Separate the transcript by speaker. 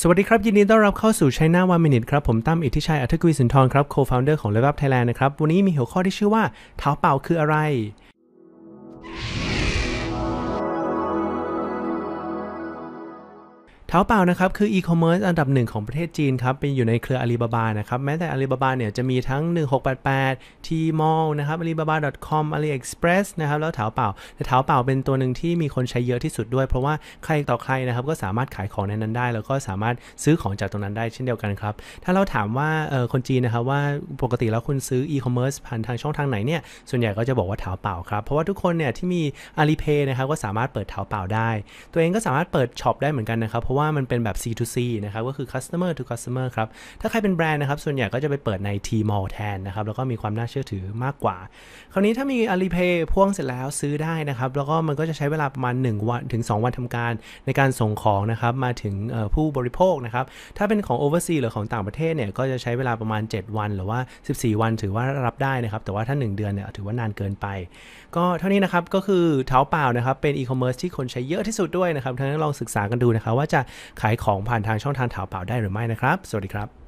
Speaker 1: สวัสดีครับ ยินดีต้อนรับเข้าสู่ China One Minute ครับ ผมตั้มอิทธิชัยอัธกุลสินทรครับ co-founder ของ Level Up Thailand นะครับ วันนี้มีหัวข้อที่ชื่อว่าเท้าเปล่าคืออะไร เท้าเปล่านะครับคืออีคอมเมิร์ซอันดับหนึ่งของประเทศจีนครับเป็นอยู่ในเครืออาลีบาบานะครับแม้แต่อาลีบาบาเนี่ยจะมีทั้ง 1688 Tmall นะครับ alibaba.com AliExpress นะครับแล้วเท้าเปล่าแต่เท้าเปล่าเป็นตัวหนึ่งที่มีคนใช้เยอะที่สุดด้วย เพราะว่าใครต่อใครนะครับก็สามารถขายของในนั้นได้ แล้วก็สามารถซื้อของจากตรงนั้นได้เช่นเดียวกันครับถ้าเราถามว่าเออคนจีนนะครับว่าปกติแล้วคุณซื้ออีคอมเมิร์ซผ่านทางช่องทางไหนเนี่ยส่วนใหญ่ก็จะบอกว่าเท้าเปล่าครับเพราะว่าทุกคนเนี่ยที่มี Alipay นะครับก็สามารถเปิดเท้าเปล่าได้ ตัวเองก็สามารถเปิดช็อปได้เหมือนกันนะครับเพราะว่ามันเป็นแบบ C2C นะครับก็คือ customer to customer ครับ ถ้าใครเป็นแบรนด์นะครับ ส่วนใหญ่ก็จะไปเปิดใน Tmall แทนนะครับ แล้วก็มีความน่าเชื่อถือมากกว่า คราวนี้ถ้ามี Alipay พ่วงเสร็จแล้วซื้อได้นะครับ แล้วก็มันก็จะใช้เวลาประมาณ 1 วันถึง 2 วันทำการในการส่งของนะครับ มาถึงผู้บริโภคนะครับ ถ้าเป็นของ overseas หรือของต่างประเทศเนี่ยก็จะใช้เวลาประมาณ 7 วันหรือว่า 14 วันถือว่ารับได้นะครับ แต่ว่าถ้า 1 เดือนเนี่ยถือว่านานเกินไป ก็เท่านี้นะครับก็คือเท้าเปล่านะครับเป็นอีคอมเมิร์ซที่คนใช้เยอะที่สุดด้วยนะครับทั้งนั้นลองศึกษากันดูนะครับว่าจะขายของผ่านทางช่องทางถาเปล่าได้หรือไม่นะครับ สวัสดีครับ